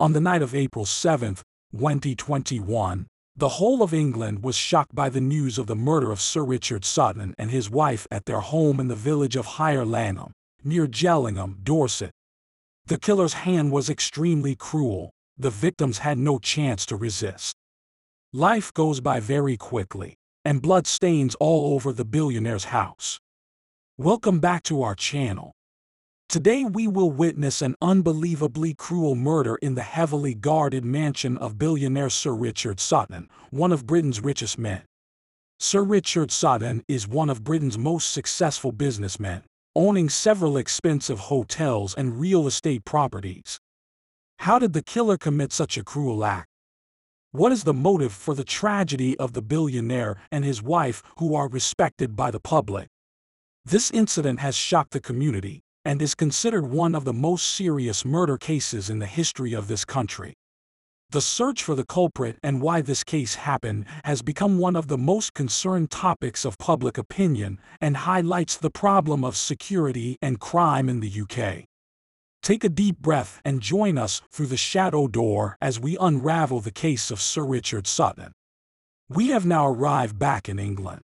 On the night of April 7, 2021, the whole of England was shocked by the news of the murder of Sir Richard Sutton and his wife at their home in the village of Higher Langham, near Gillingham, Dorset. The killer's hand was extremely cruel, the victims had no chance to resist. Life goes by very quickly, and blood stains all over the billionaire's house. Welcome back to our channel. Today we will witness an unbelievably cruel murder in the heavily guarded mansion of billionaire Sir Richard Sutton, one of Britain's richest men. Sir Richard Sutton is one of Britain's most successful businessmen, owning several expensive hotels and real estate properties. How did the killer commit such a cruel act? What is the motive for the tragedy of the billionaire and his wife who are respected by the public? This incident has shocked the community, and is considered one of the most serious murder cases in the history of this country. The search for the culprit and why this case happened has become one of the most concerned topics of public opinion and highlights the problem of security and crime in the UK. Take a deep breath and join us through the shadow door as we unravel the case of Sir Richard Sutton. We have now arrived back in England.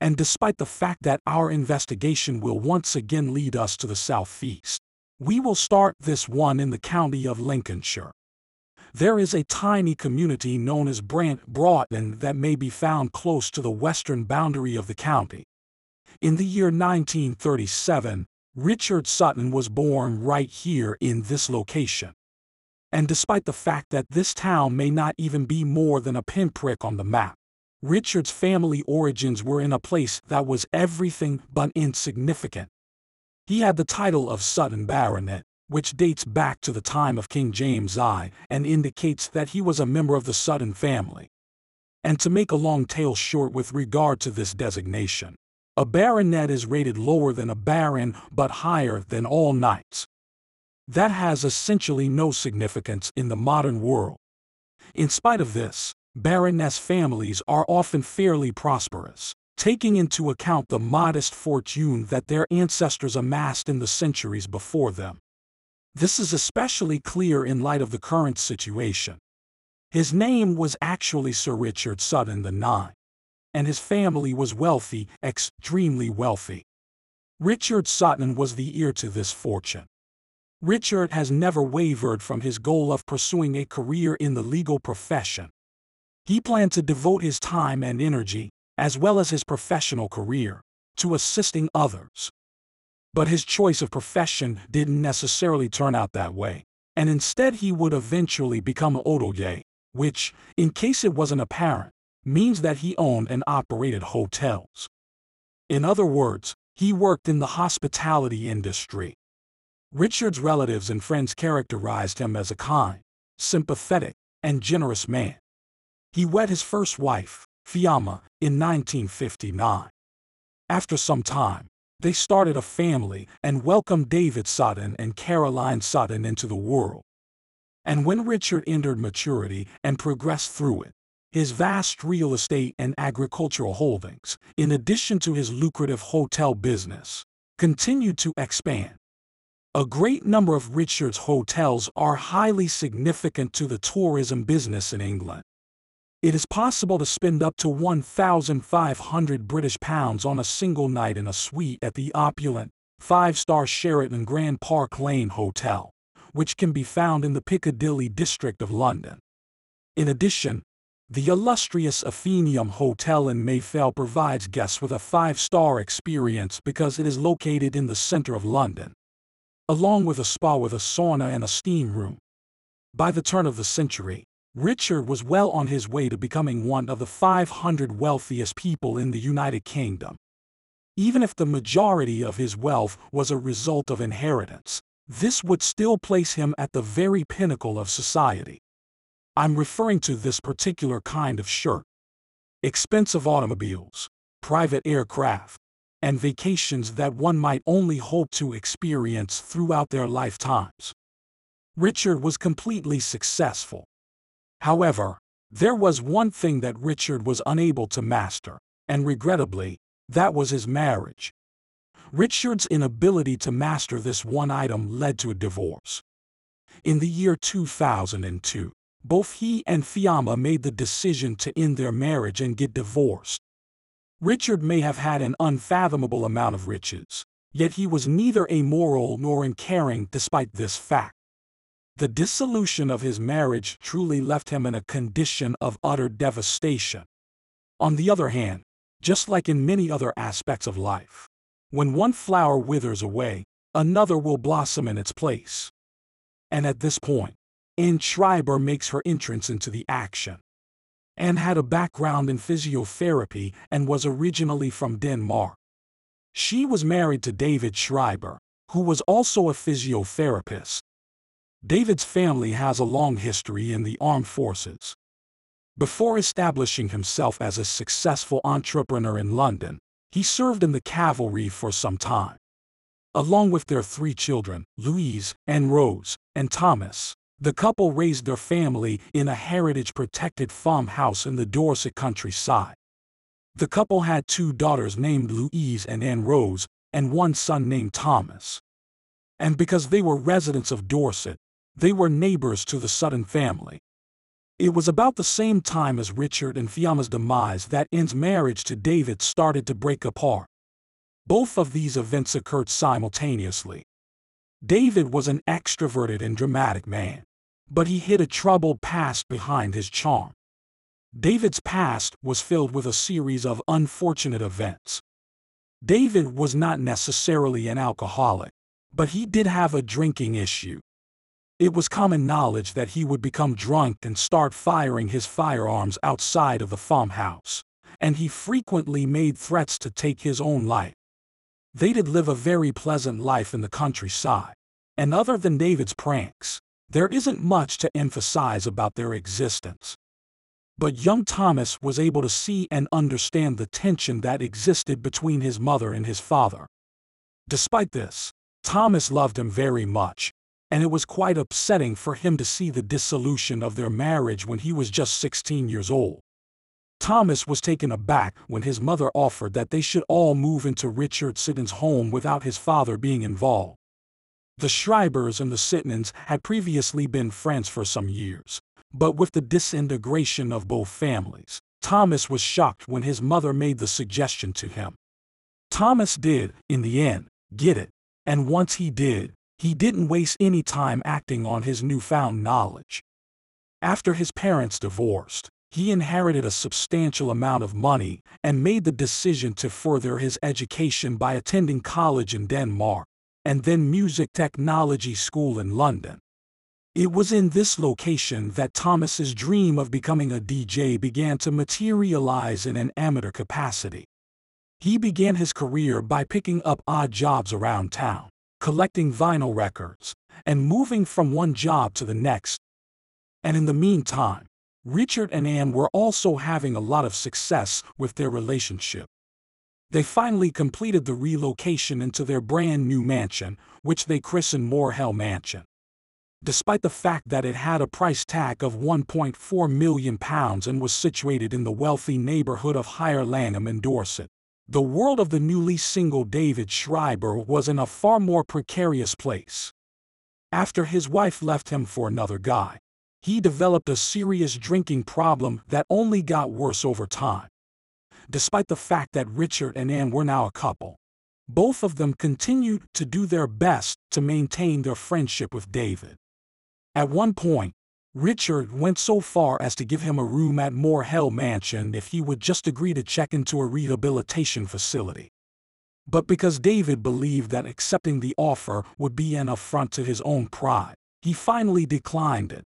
And despite the fact that our investigation will once again lead us to the southeast, we will start this one in the county of Lincolnshire. There is a tiny community known as Brant Broughton that may be found close to the western boundary of the county. In the year 1937, Richard Sutton was born right here in this location. And despite the fact that this town may not even be more than a pinprick on the map, Richard's family origins were in a place that was everything but insignificant. He had the title of Sutton Baronet, which dates back to the time of King James I and indicates that he was a member of the Sutton family. And to make a long tale short with regard to this designation, a baronet is rated lower than a baron but higher than all knights. That has essentially no significance in the modern world. In spite of this, Baroness families are often fairly prosperous, taking into account the modest fortune that their ancestors amassed in the centuries before them. This is especially clear in light of the current situation. His name was actually Sir Richard Sutton the IX, and his family was wealthy, extremely wealthy. Richard Sutton was the heir to this fortune. Richard has never wavered from his goal of pursuing a career in the legal profession. He planned to devote his time and energy, as well as his professional career, to assisting others. But his choice of profession didn't necessarily turn out that way, and instead he would eventually become an hotelier, which, in case it wasn't apparent, means that he owned and operated hotels. In other words, he worked in the hospitality industry. Richard's relatives and friends characterized him as a kind, sympathetic, and generous man. He wed his first wife, Fiamma, in 1959. After some time, they started a family and welcomed David Sutton and Caroline Sutton into the world. And when Richard entered maturity and progressed through it, his vast real estate and agricultural holdings, in addition to his lucrative hotel business, continued to expand. A great number of Richard's hotels are highly significant to the tourism business in England. It is possible to spend up to 1,500 British pounds on a single night in a suite at the opulent, five-star Sheraton Grand Park Lane Hotel, which can be found in the Piccadilly district of London. In addition, the illustrious Athenaeum Hotel in Mayfair provides guests with a five-star experience because it is located in the center of London, along with a spa with a sauna and a steam room. By the turn of the century, Richard was well on his way to becoming one of the 500 wealthiest people in the United Kingdom. Even if the majority of his wealth was a result of inheritance, this would still place him at the very pinnacle of society. I'm referring to this particular kind of shirt. Expensive automobiles, private aircraft, and vacations that one might only hope to experience throughout their lifetimes. Richard was completely successful, However, there was one thing that Richard was unable to master, and regrettably, that was his marriage. Richard's inability to master this one item led to a divorce. in the year 2002, both he and Fiamma made the decision to end their marriage and get divorced. Richard may have had an unfathomable amount of riches, yet he was neither amoral nor uncaring despite this fact. The dissolution of his marriage truly left him in a condition of utter devastation. On the other hand, just like in many other aspects of life, when one flower withers away, another will blossom in its place. And at this point, Anne Schreiber makes her entrance into the action. Anne had a background in physiotherapy and was originally from Denmark. She was married to David Schreiber, who was also a physiotherapist. David's family has a long history in the armed forces. Before establishing himself as a successful entrepreneur in London, he served in the cavalry for some time. Along with their three children, Louise and Rose and Thomas, the couple raised their family in a heritage-protected farmhouse in the Dorset countryside. The couple had two daughters named Louise and Anne Rose, and one son named Thomas. And because they were residents of Dorset, they were neighbors to the Sutton family. It was about the same time as Richard and Fiamma's demise that Anne's marriage to David started to break apart. Both of these events occurred simultaneously. David was an extroverted and dramatic man but he hid a troubled past behind his charm. David's past was filled with a series of unfortunate events. David was not necessarily an alcoholic, but he did have a drinking issue. It was common knowledge that he would become drunk and start firing his firearms outside of the farmhouse, and he frequently made threats to take his own life. They did live a very pleasant life in the countryside, and other than David's pranks, there isn't much to emphasize about their existence. But young Thomas was able to see and understand the tension that existed between his mother and his father. Despite this, Thomas loved him very much, and it was quite upsetting for him to see the dissolution of their marriage when he was just 16 years old. Thomas was taken aback when his mother offered that they should all move into Richard Sutton's home without his father being involved. The Schreibers and the Suttons had previously been friends for some years, but with the disintegration of both families, Thomas was shocked when his mother made the suggestion to him. Thomas did, in the end, get it, and once he did, he didn't waste any time acting on his newfound knowledge. After his parents divorced, he inherited a substantial amount of money and made the decision to further his education by attending college in Denmark and then Music Technology School in London. It was in this location that Thomas's dream of becoming a DJ began to materialize in an amateur capacity. He began his career by picking up odd jobs around town, collecting vinyl records, and moving from one job to the next. And in the meantime, Richard and Anne were also having a lot of success with their relationship they finally completed the relocation into their brand new mansion, which they christened Moorhell Mansion. Despite the fact that it had a price tag of 1.4 million pounds and was situated in the wealthy neighborhood of Higher Langham in Dorset, the world of the newly single David Schreiber was in a far more precarious place. After his wife left him for another guy, he developed a serious drinking problem that only got worse over time despite the fact that Richard and Anne were now a couple. Both of them continued to do their best to maintain their friendship with David. At one point, Richard went so far as to give him a room at Moorhell Mansion if he would just agree to check into a rehabilitation facility. But because David believed that accepting the offer would be an affront to his own pride, he finally declined it.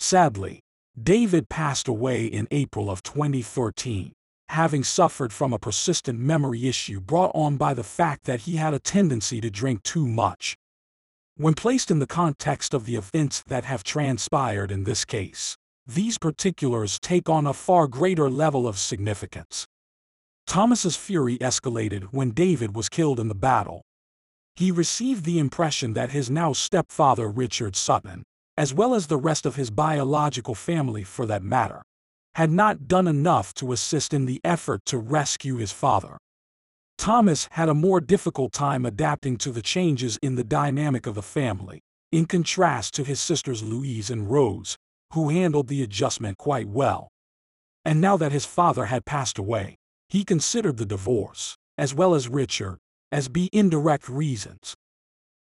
Sadly, David passed away in April of 2013 having suffered from a persistent memory issue brought on by the fact that he had a tendency to drink too much. When placed in the context of the events that have transpired in this case, these particulars take on a far greater level of significance. Thomas's fury escalated when David was killed in the battle. He received the impression that his now stepfather Richard Sutton, as well as the rest of his biological family for that matter, had not done enough to assist in the effort to rescue his father. Thomas had a more difficult time adapting to the changes in the dynamic of the family, in contrast to his sisters Louise and Rose, who handled the adjustment quite well. And now that his father had passed away, he considered the divorce, as well as Richard, as be indirect reasons.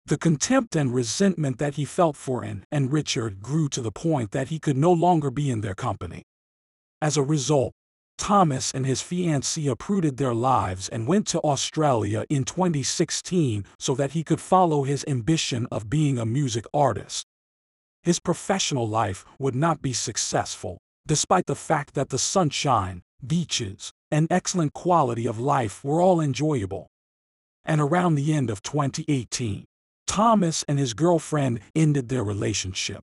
The contempt and resentment that he felt for Anne and Richard grew to the point that he could no longer be in their company. As a result, Thomas and his fiancée uprooted their lives and went to Australia in 2016 so that he could follow his ambition of being a music artist. His professional life would not be successful, despite the fact that the sunshine, beaches, and excellent quality of life were all enjoyable. And around the end of 2018, Thomas and his girlfriend ended their relationship.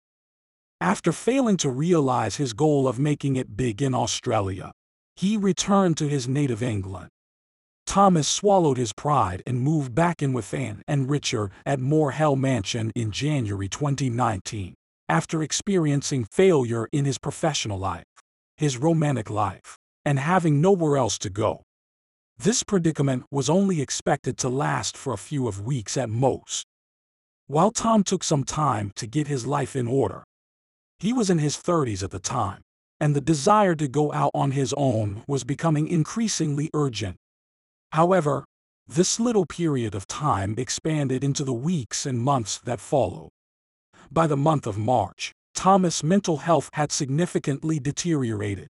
After failing to realize his goal of making it big in Australia, he returned to his native England. Thomas swallowed his pride and moved back in with Anne and Richard at Moor Hell Mansion in January 2019, after experiencing failure in his professional life, his romantic life, and having nowhere else to go. This predicament was only expected to last for a few of weeks at most. While Tom took some time to get his life in order, he was in his 30s at the time and the desire to go out on his own was becoming increasingly urgent. However, this little period of time expanded into the weeks and months that followed. By the month of March, Thomas' mental health had significantly deteriorated.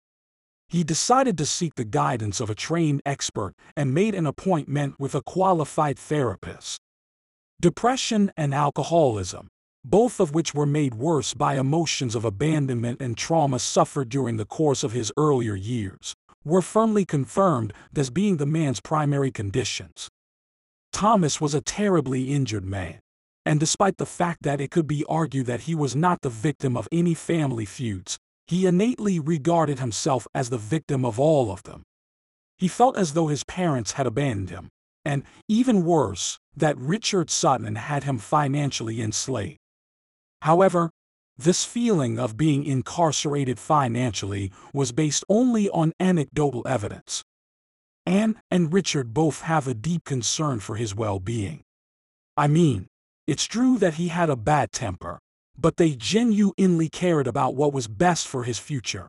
He decided to seek the guidance of a trained expert and made an appointment with a qualified therapist. Depression and alcoholism, both of which were made worse by emotions of abandonment and trauma suffered during the course of his earlier years, were firmly confirmed as being the man's primary conditions. Thomas was a terribly injured man, and despite the fact that it could be argued that he was not the victim of any family feuds, he innately regarded himself as the victim of all of them. He felt as though his parents had abandoned him, and, even worse, that Richard Sutton had him financially enslaved. However, this feeling of being incarcerated financially was based only on anecdotal evidence. Anne and Richard both have a deep concern for his well being. I mean, it's true that he had a bad temper, but they genuinely cared about what was best for his future.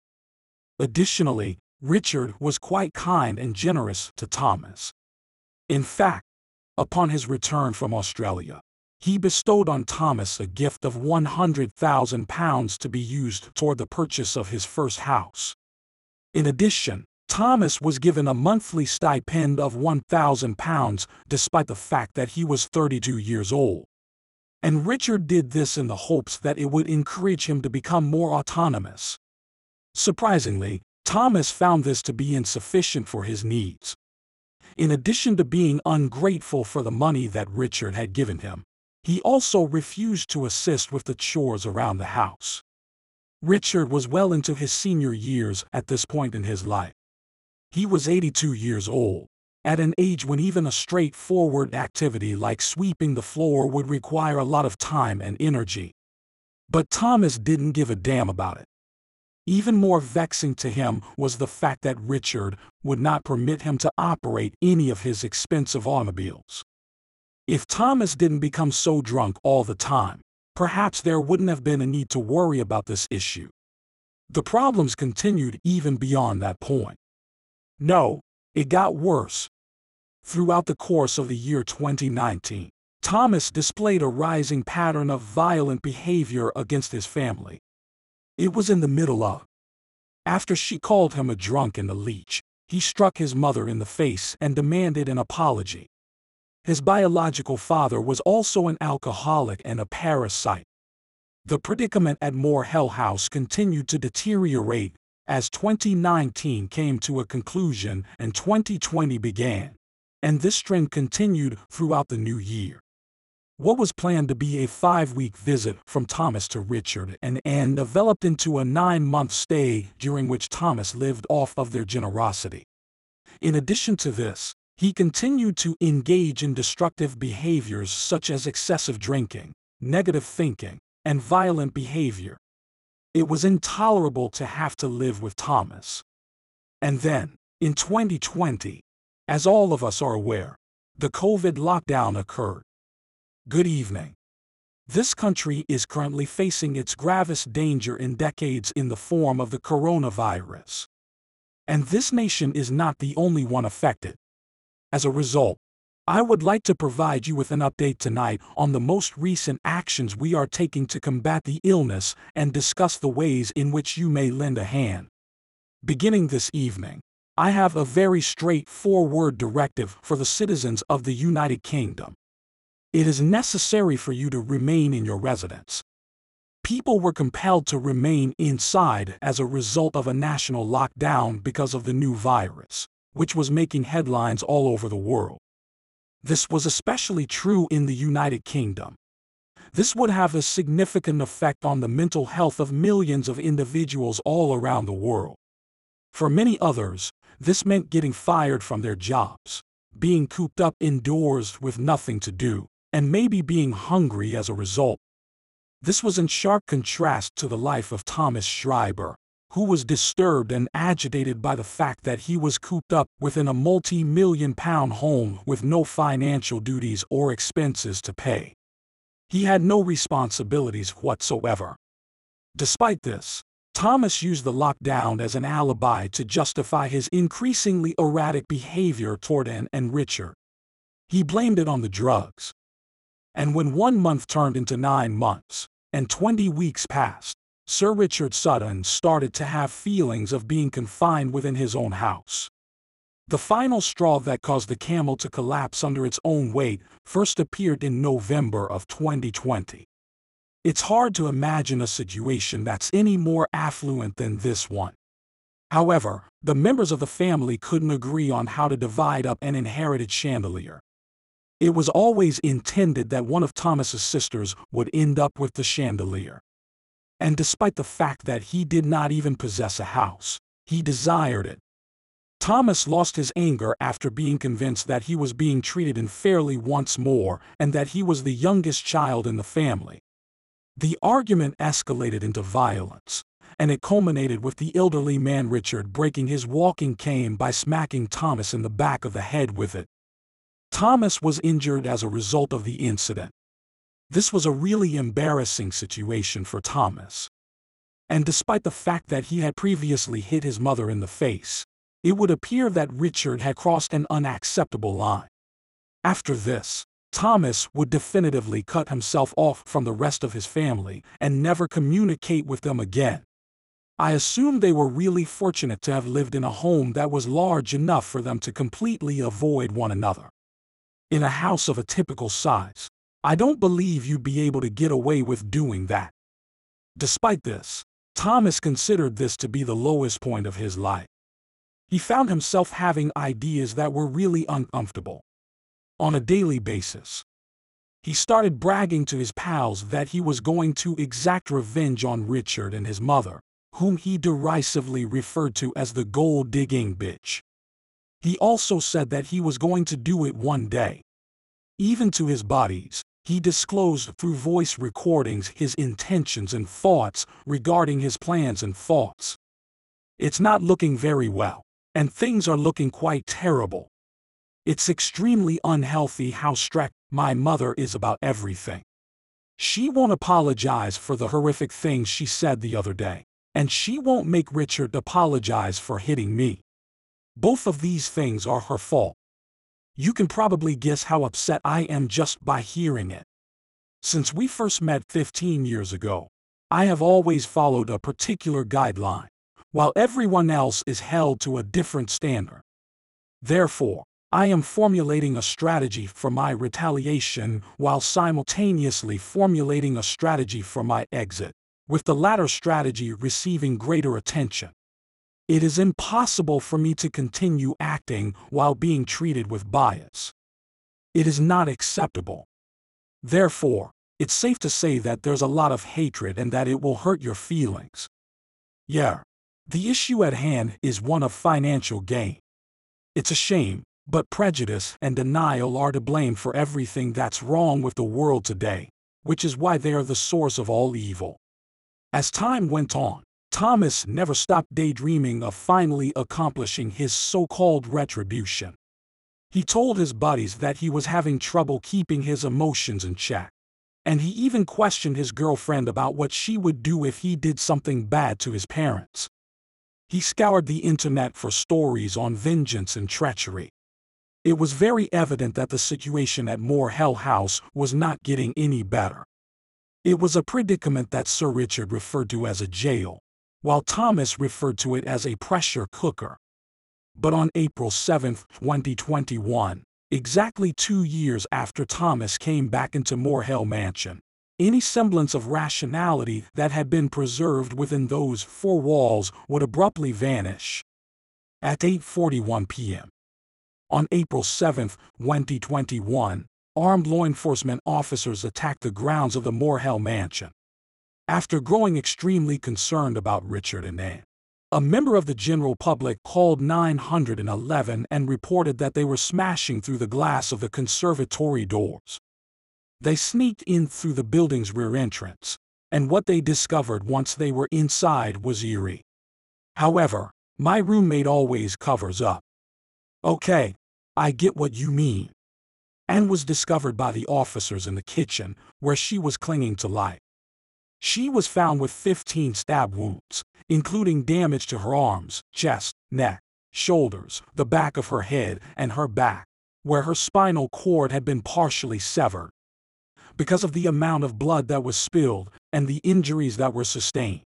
Additionally, Richard was quite kind and generous to Thomas. In fact, upon his return from Australia, he bestowed on Thomas a gift of £100,000 to be used toward the purchase of his first house. In addition, Thomas was given a monthly stipend of £1,000 despite the fact that he was 32 years old. And Richard did this in the hopes that it would encourage him to become more autonomous. Surprisingly, Thomas found this to be insufficient for his needs. In addition to being ungrateful for the money that Richard had given him, he also refused to assist with the chores around the house. Richard was well into his senior years at this point in his life. He was 82 years old, at an age when even a straightforward activity like sweeping the floor would require a lot of time and energy. But Thomas didn't give a damn about it. Even more vexing to him was the fact that Richard would not permit him to operate any of his expensive automobiles. If Thomas didn't become so drunk all the time, perhaps there wouldn't have been a need to worry about this issue. The problems continued even beyond that point. No, it got worse. Throughout the course of the year 2019, Thomas displayed a rising pattern of violent behavior against his family. It was in the middle of. After she called him a drunk and a leech, he struck his mother in the face and demanded an apology. His biological father was also an alcoholic and a parasite. The predicament at Moor Hell House continued to deteriorate as 2019 came to a conclusion and 2020 began. And this trend continued throughout the new year. What was planned to be a five week visit from Thomas to Richard and Anne developed into a nine month stay during which Thomas lived off of their generosity. In addition to this, he continued to engage in destructive behaviors such as excessive drinking, negative thinking, and violent behavior. It was intolerable to have to live with Thomas. And then, in 2020, as all of us are aware, the COVID lockdown occurred. Good evening. This country is currently facing its gravest danger in decades in the form of the coronavirus. And this nation is not the only one affected. As a result, I would like to provide you with an update tonight on the most recent actions we are taking to combat the illness and discuss the ways in which you may lend a hand. Beginning this evening, I have a very straightforward directive for the citizens of the United Kingdom. It is necessary for you to remain in your residence. People were compelled to remain inside as a result of a national lockdown because of the new virus, which was making headlines all over the world. This was especially true in the United Kingdom. This would have a significant effect on the mental health of millions of individuals all around the world. For many others, this meant getting fired from their jobs, being cooped up indoors with nothing to do, and maybe being hungry as a result. This was in sharp contrast to the life of Thomas Schreiber, who was disturbed and agitated by the fact that he was cooped up within a multi-million pound home with no financial duties or expenses to pay. He had no responsibilities whatsoever. Despite this, Thomas used the lockdown as an alibi to justify his increasingly erratic behavior toward Anne and Richard. He blamed it on the drugs. And when one month turned into nine months, and 20 weeks passed, Sir Richard Sutton started to have feelings of being confined within his own house. The final straw that caused the camel to collapse under its own weight first appeared in November of 2020. It's hard to imagine a situation that's any more affluent than this one. However, the members of the family couldn't agree on how to divide up an inherited chandelier. It was always intended that one of Thomas's sisters would end up with the chandelier and despite the fact that he did not even possess a house, he desired it. Thomas lost his anger after being convinced that he was being treated unfairly once more and that he was the youngest child in the family. The argument escalated into violence, and it culminated with the elderly man Richard breaking his walking cane by smacking Thomas in the back of the head with it. Thomas was injured as a result of the incident, this was a really embarrassing situation for Thomas. And despite the fact that he had previously hit his mother in the face, it would appear that Richard had crossed an unacceptable line. After this, Thomas would definitively cut himself off from the rest of his family and never communicate with them again. I assume they were really fortunate to have lived in a home that was large enough for them to completely avoid one another. In a house of a typical size, I don't believe you'd be able to get away with doing that. Despite this, Thomas considered this to be the lowest point of his life. He found himself having ideas that were really uncomfortable. On a daily basis, he started bragging to his pals that he was going to exact revenge on Richard and his mother, whom he derisively referred to as the gold-digging bitch. He also said that he was going to do it one day. Even to his buddies, he disclosed through voice recordings his intentions and thoughts regarding his plans and thoughts. It's not looking very well, and things are looking quite terrible. It's extremely unhealthy how strict my mother is about everything. She won't apologize for the horrific things she said the other day, and she won't make Richard apologize for hitting me. Both of these things are her fault. You can probably guess how upset I am just by hearing it. Since we first met 15 years ago, I have always followed a particular guideline, while everyone else is held to a different standard. Therefore, I am formulating a strategy for my retaliation while simultaneously formulating a strategy for my exit, with the latter strategy receiving greater attention. It is impossible for me to continue acting while being treated with bias. It is not acceptable. Therefore, it's safe to say that there's a lot of hatred and that it will hurt your feelings. Yeah. The issue at hand is one of financial gain. It's a shame, but prejudice and denial are to blame for everything that's wrong with the world today, which is why they are the source of all evil. As time went on, Thomas never stopped daydreaming of finally accomplishing his so-called retribution. He told his buddies that he was having trouble keeping his emotions in check. and he even questioned his girlfriend about what she would do if he did something bad to his parents. He scoured the internet for stories on vengeance and treachery. It was very evident that the situation at Moor Hell House was not getting any better. It was a predicament that Sir Richard referred to as a jail, while Thomas referred to it as a pressure cooker. But on April 7, 2021, exactly two years after Thomas came back into Moor Hell Mansion, any semblance of rationality that had been preserved within those four walls would abruptly vanish. At 8.41 p.m. On April 7, 2021, armed law enforcement officers attacked the grounds of the Moor Hell Mansion. After growing extremely concerned about Richard and Anne, a member of the general public called 911 and reported that they were smashing through the glass of the conservatory doors. They sneaked in through the building's rear entrance, and what they discovered once they were inside was eerie. However, my roommate always covers up. Okay, I get what you mean. Anne was discovered by the officers in the kitchen, where she was clinging to life. She was found with 15 stab wounds, including damage to her arms, chest, neck, shoulders, the back of her head, and her back, where her spinal cord had been partially severed. Because of the amount of blood that was spilled and the injuries that were sustained,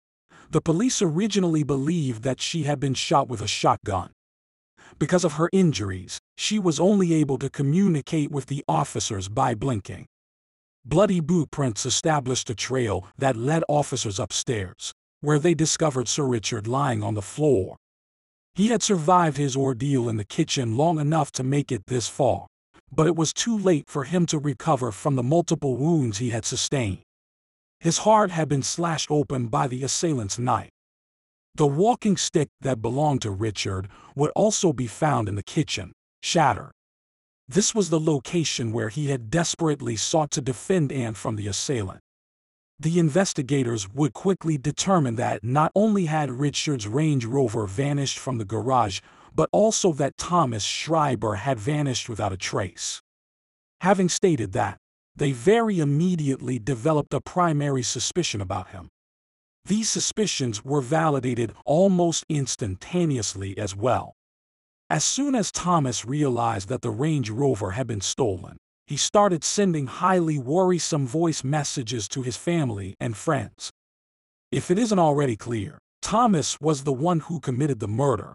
the police originally believed that she had been shot with a shotgun. Because of her injuries, she was only able to communicate with the officers by blinking. Bloody boot prints established a trail that led officers upstairs, where they discovered Sir Richard lying on the floor. He had survived his ordeal in the kitchen long enough to make it this far, but it was too late for him to recover from the multiple wounds he had sustained. His heart had been slashed open by the assailant's knife. The walking stick that belonged to Richard would also be found in the kitchen, shattered. This was the location where he had desperately sought to defend Anne from the assailant. The investigators would quickly determine that not only had Richard's Range Rover vanished from the garage, but also that Thomas Schreiber had vanished without a trace. Having stated that, they very immediately developed a primary suspicion about him. These suspicions were validated almost instantaneously as well. As soon as Thomas realized that the Range Rover had been stolen, he started sending highly worrisome voice messages to his family and friends. If it isn't already clear, Thomas was the one who committed the murder.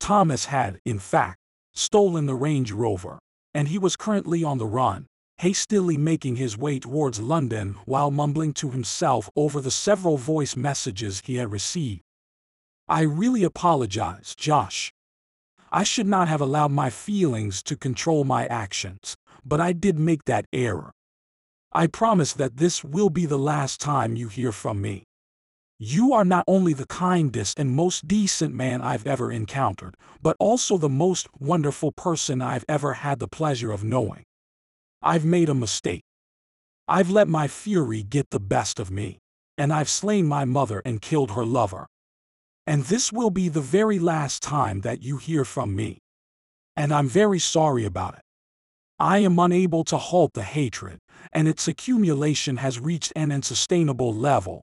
Thomas had, in fact, stolen the Range Rover, and he was currently on the run, hastily making his way towards London while mumbling to himself over the several voice messages he had received. I really apologize, Josh, I should not have allowed my feelings to control my actions, but I did make that error. I promise that this will be the last time you hear from me. You are not only the kindest and most decent man I've ever encountered, but also the most wonderful person I've ever had the pleasure of knowing. I've made a mistake. I've let my fury get the best of me, and I've slain my mother and killed her lover and this will be the very last time that you hear from me. And I'm very sorry about it. I am unable to halt the hatred, and its accumulation has reached an unsustainable level.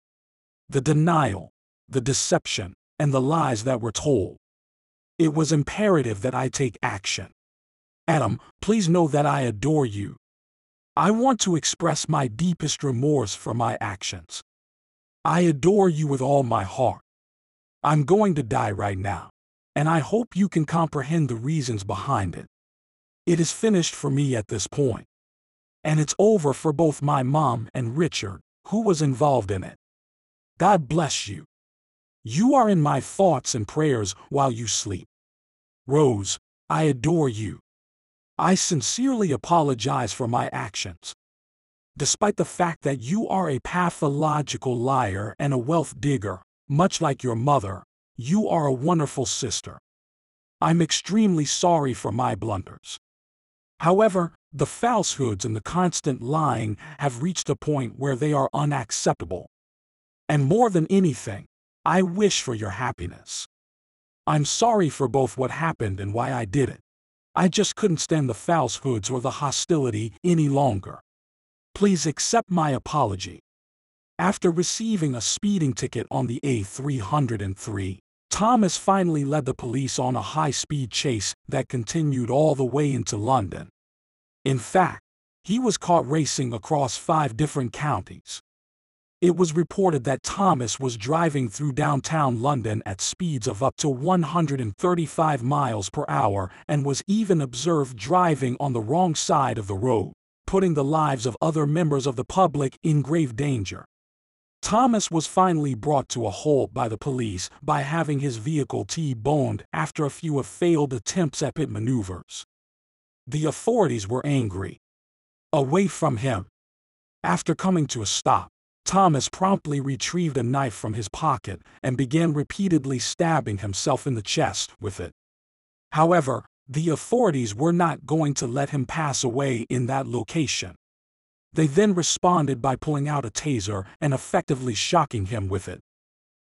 The denial, the deception, and the lies that were told. It was imperative that I take action. Adam, please know that I adore you. I want to express my deepest remorse for my actions. I adore you with all my heart. I'm going to die right now, and I hope you can comprehend the reasons behind it. It is finished for me at this point. And it's over for both my mom and Richard, who was involved in it. God bless you. You are in my thoughts and prayers while you sleep. Rose, I adore you. I sincerely apologize for my actions. Despite the fact that you are a pathological liar and a wealth digger, much like your mother, you are a wonderful sister. I'm extremely sorry for my blunders. However, the falsehoods and the constant lying have reached a point where they are unacceptable. And more than anything, I wish for your happiness. I'm sorry for both what happened and why I did it. I just couldn't stand the falsehoods or the hostility any longer. Please accept my apology. After receiving a speeding ticket on the A303, Thomas finally led the police on a high-speed chase that continued all the way into London. In fact, he was caught racing across five different counties. It was reported that Thomas was driving through downtown London at speeds of up to 135 miles per hour and was even observed driving on the wrong side of the road, putting the lives of other members of the public in grave danger. Thomas was finally brought to a halt by the police by having his vehicle T-boned after a few failed attempts at pit maneuvers. The authorities were angry. Away from him. After coming to a stop, Thomas promptly retrieved a knife from his pocket and began repeatedly stabbing himself in the chest with it. However, the authorities were not going to let him pass away in that location. They then responded by pulling out a taser and effectively shocking him with it.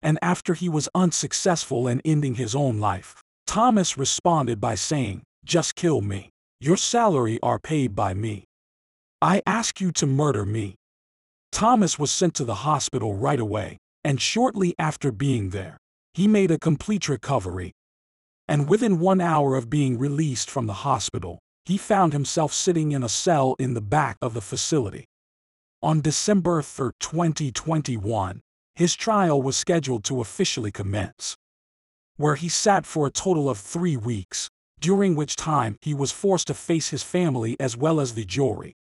And after he was unsuccessful in ending his own life, Thomas responded by saying, Just kill me. Your salary are paid by me. I ask you to murder me. Thomas was sent to the hospital right away, and shortly after being there, he made a complete recovery. And within one hour of being released from the hospital, he found himself sitting in a cell in the back of the facility. On December 3, 2021, his trial was scheduled to officially commence, where he sat for a total of three weeks, during which time he was forced to face his family as well as the jury.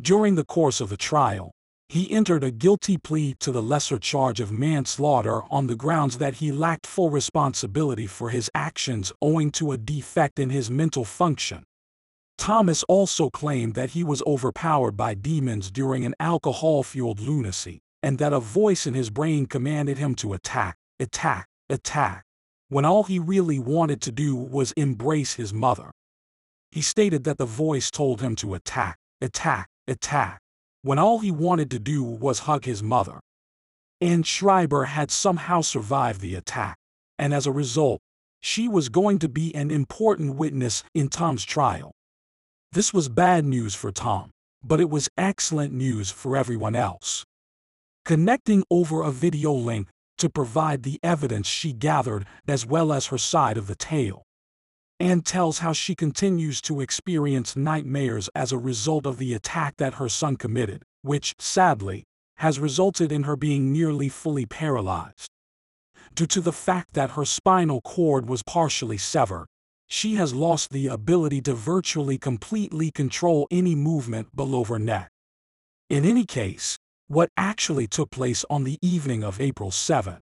During the course of the trial, he entered a guilty plea to the lesser charge of manslaughter on the grounds that he lacked full responsibility for his actions owing to a defect in his mental function. Thomas also claimed that he was overpowered by demons during an alcohol-fueled lunacy, and that a voice in his brain commanded him to attack, attack, attack, when all he really wanted to do was embrace his mother. He stated that the voice told him to attack, attack, attack, when all he wanted to do was hug his mother. Anne Schreiber had somehow survived the attack, and as a result, she was going to be an important witness in Tom's trial. This was bad news for Tom, but it was excellent news for everyone else. Connecting over a video link to provide the evidence she gathered as well as her side of the tale. Anne tells how she continues to experience nightmares as a result of the attack that her son committed, which, sadly, has resulted in her being nearly fully paralyzed. Due to the fact that her spinal cord was partially severed, she has lost the ability to virtually completely control any movement below her neck. In any case, what actually took place on the evening of April 7?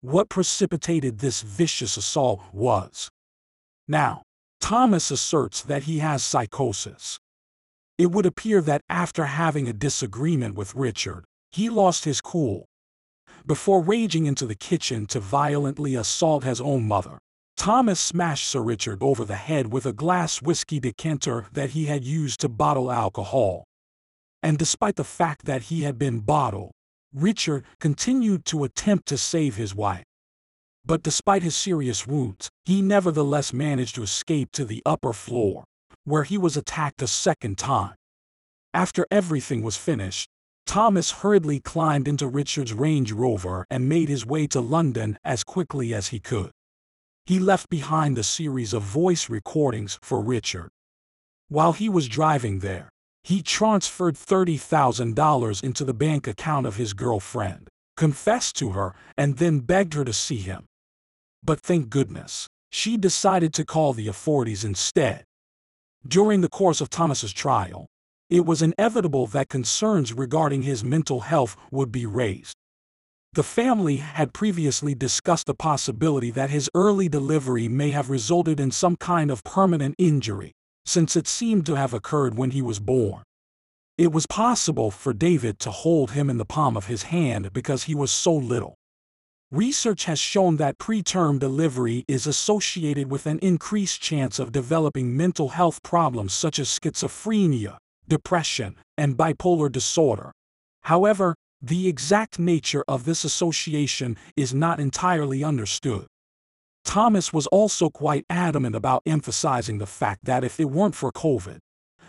What precipitated this vicious assault was. Now, Thomas asserts that he has psychosis. It would appear that after having a disagreement with Richard, he lost his cool. Before raging into the kitchen to violently assault his own mother, Thomas smashed Sir Richard over the head with a glass whiskey decanter that he had used to bottle alcohol. And despite the fact that he had been bottled, Richard continued to attempt to save his wife. But despite his serious wounds, he nevertheless managed to escape to the upper floor, where he was attacked a second time. After everything was finished, Thomas hurriedly climbed into Richard's Range Rover and made his way to London as quickly as he could. He left behind a series of voice recordings for Richard. While he was driving there, he transferred $30,000 into the bank account of his girlfriend, confessed to her, and then begged her to see him. But thank goodness, she decided to call the authorities instead. During the course of Thomas's trial, it was inevitable that concerns regarding his mental health would be raised. The family had previously discussed the possibility that his early delivery may have resulted in some kind of permanent injury, since it seemed to have occurred when he was born. It was possible for David to hold him in the palm of his hand because he was so little. Research has shown that preterm delivery is associated with an increased chance of developing mental health problems such as schizophrenia, depression, and bipolar disorder. However, the exact nature of this association is not entirely understood. Thomas was also quite adamant about emphasizing the fact that if it weren't for COVID,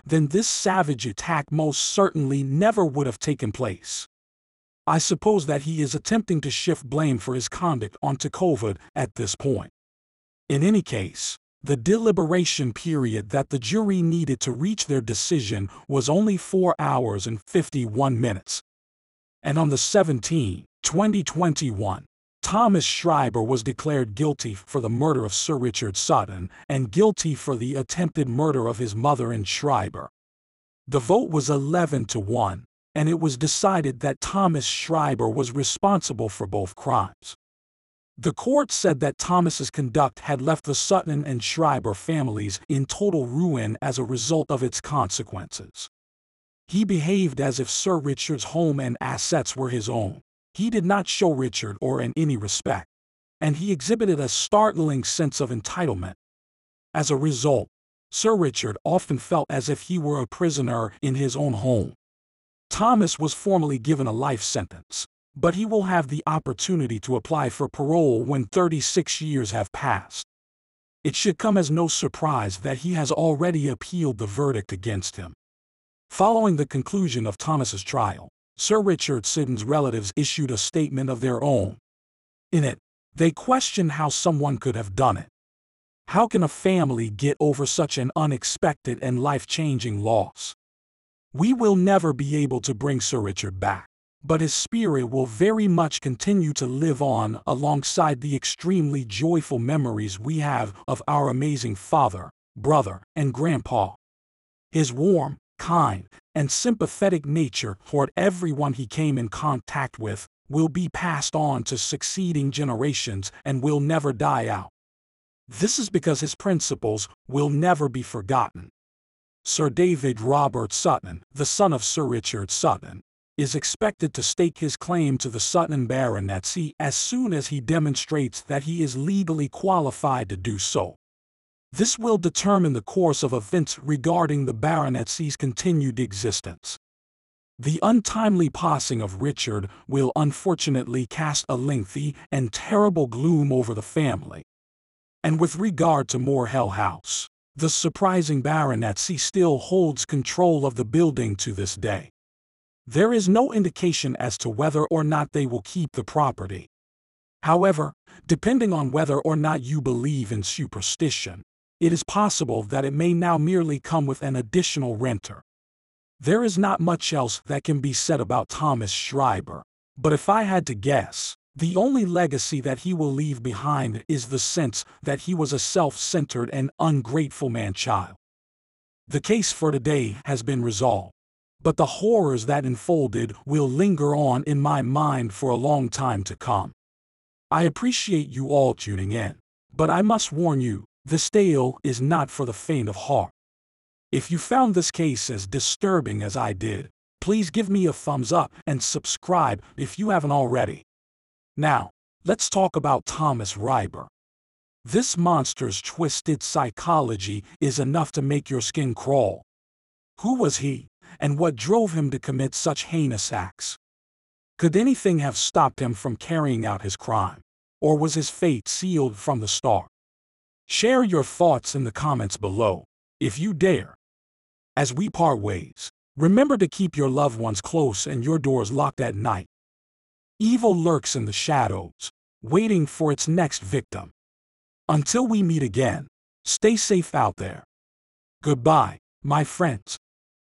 then this savage attack most certainly never would have taken place. I suppose that he is attempting to shift blame for his conduct onto COVID at this point. In any case, the deliberation period that the jury needed to reach their decision was only 4 hours and 51 minutes. And on the 17, 2021, Thomas Schreiber was declared guilty for the murder of Sir Richard Sutton and guilty for the attempted murder of his mother and Schreiber. The vote was 11 to 1, and it was decided that Thomas Schreiber was responsible for both crimes. The court said that Thomas's conduct had left the Sutton and Schreiber families in total ruin as a result of its consequences. He behaved as if Sir Richard's home and assets were his own. He did not show Richard or in any respect, and he exhibited a startling sense of entitlement. As a result, Sir Richard often felt as if he were a prisoner in his own home. Thomas was formally given a life sentence, but he will have the opportunity to apply for parole when 36 years have passed. It should come as no surprise that he has already appealed the verdict against him. Following the conclusion of Thomas's trial, Sir Richard Sutton's relatives issued a statement of their own. In it, they questioned how someone could have done it. How can a family get over such an unexpected and life-changing loss? We will never be able to bring Sir Richard back but his spirit will very much continue to live on alongside the extremely joyful memories we have of our amazing father, brother, and grandpa. His warm, kind, and sympathetic nature toward everyone he came in contact with will be passed on to succeeding generations and will never die out. This is because his principles will never be forgotten. Sir David Robert Sutton, the son of Sir Richard Sutton, is expected to stake his claim to the Sutton baronetcy as soon as he demonstrates that he is legally qualified to do so. This will determine the course of events regarding the baronetcy's continued existence. The untimely passing of Richard will unfortunately cast a lengthy and terrible gloom over the family. And with regard to Moorhill House, the surprising baronetcy still holds control of the building to this day. There is no indication as to whether or not they will keep the property. However, depending on whether or not you believe in superstition, it is possible that it may now merely come with an additional renter. There is not much else that can be said about Thomas Schreiber, but if I had to guess, the only legacy that he will leave behind is the sense that he was a self-centered and ungrateful man-child. The case for today has been resolved but the horrors that unfolded will linger on in my mind for a long time to come. I appreciate you all tuning in, but I must warn you, this tale is not for the faint of heart. If you found this case as disturbing as I did, please give me a thumbs up and subscribe if you haven't already. Now, let's talk about Thomas Schreiber. This monster's twisted psychology is enough to make your skin crawl. Who was he? and what drove him to commit such heinous acts. Could anything have stopped him from carrying out his crime? Or was his fate sealed from the start? Share your thoughts in the comments below, if you dare. As we part ways, remember to keep your loved ones close and your doors locked at night. Evil lurks in the shadows, waiting for its next victim. Until we meet again, stay safe out there. Goodbye, my friends.